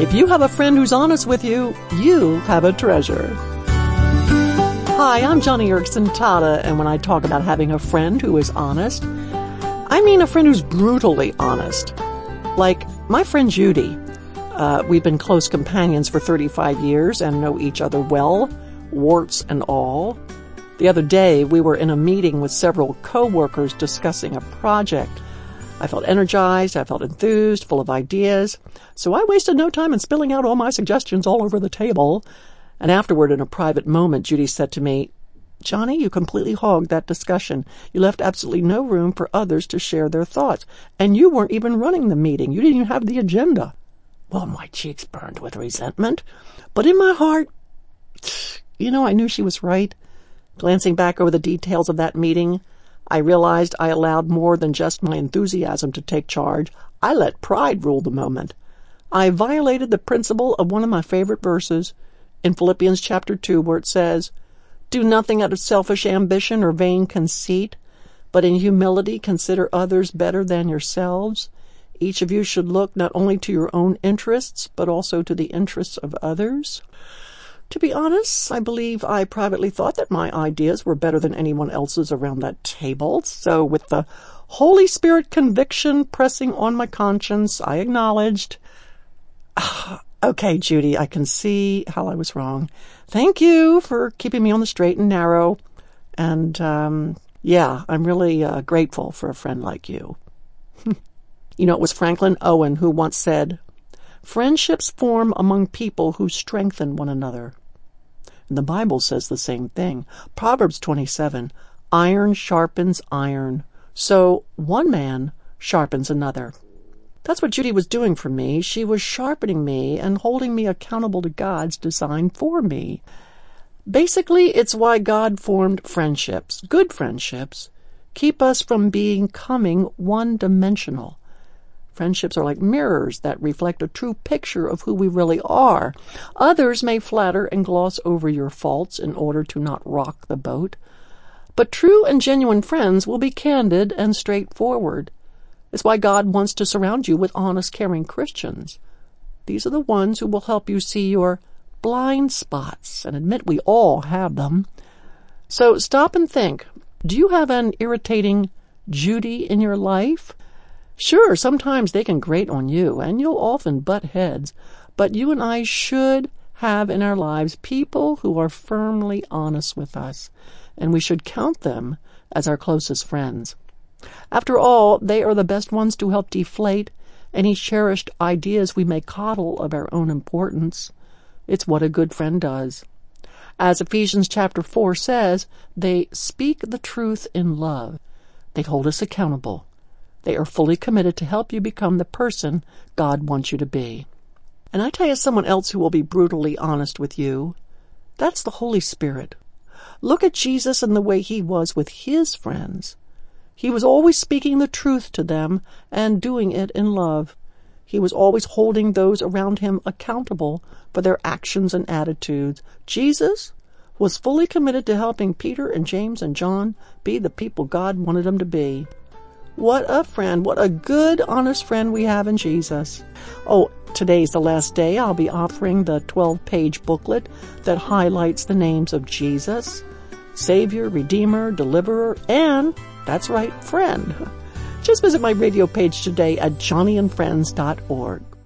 If you have a friend who's honest with you, you have a treasure. Hi, I'm Joni Eareckson Tada, and when I talk about having a friend who is honest, I mean a friend who's brutally honest. Like my friend Judy. Uh, we've been close companions for 35 years and know each other well, warts and all. The other day, we were in a meeting with several coworkers discussing a project. I felt energized, I felt enthused, full of ideas, so I wasted no time in spilling out all my suggestions all over the table. And afterward, in a private moment, Judy said to me, Joni, you completely hogged that discussion. You left absolutely no room for others to share their thoughts. And you weren't even running the meeting. You didn't even have the agenda. Well, my cheeks burned with resentment. But in my heart, you know, I knew she was right. Glancing back over the details of that meeting, I realized I allowed more than just my enthusiasm to take charge. I let pride rule the moment. I violated the principle of one of my favorite verses in Philippians chapter 2 where it says, do nothing out of selfish ambition or vain conceit, but in humility consider others better than yourselves. Each of you should look not only to your own interests, but also to the interests of others. To be honest, I believe I privately thought that my ideas were better than anyone else's around that table. So with the Holy Spirit conviction pressing on my conscience, I acknowledged, okay, Judy, I can see how I was wrong thank you for keeping me on the straight and narrow. And um, yeah, I'm really uh, grateful for a friend like you. you know, it was Franklin Owen who once said, Friendships form among people who strengthen one another. The Bible says the same thing. Proverbs 27, iron sharpens iron. So one man sharpens another. That's what Judy was doing for me. She was sharpening me and holding me accountable to God's design for me. Basically, it's why God formed friendships, good friendships, keep us from becoming one dimensional. Friendships are like mirrors that reflect a true picture of who we really are. Others may flatter and gloss over your faults in order to not rock the boat. But true and genuine friends will be candid and straightforward. It's why God wants to surround you with honest, caring Christians. These are the ones who will help you see your blind spots and admit we all have them. So stop and think. Do you have an irritating Judy in your life? Sure, sometimes they can grate on you and you'll often butt heads, but you and I should have in our lives people who are firmly honest with us, and we should count them as our closest friends. After all, they are the best ones to help deflate any cherished ideas we may coddle of our own importance. It's what a good friend does. As Ephesians chapter 4 says, they speak the truth in love. They hold us accountable. They are fully committed to help you become the person God wants you to be. And I tell you someone else who will be brutally honest with you. That's the Holy Spirit. Look at Jesus and the way he was with his friends. He was always speaking the truth to them and doing it in love. He was always holding those around him accountable for their actions and attitudes. Jesus was fully committed to helping Peter and James and John be the people God wanted them to be. What a friend. What a good, honest friend we have in Jesus. Oh, today's the last day. I'll be offering the 12 page booklet that highlights the names of Jesus, Savior, Redeemer, Deliverer, and that's right, friend. Just visit my radio page today at joniandfriends.org.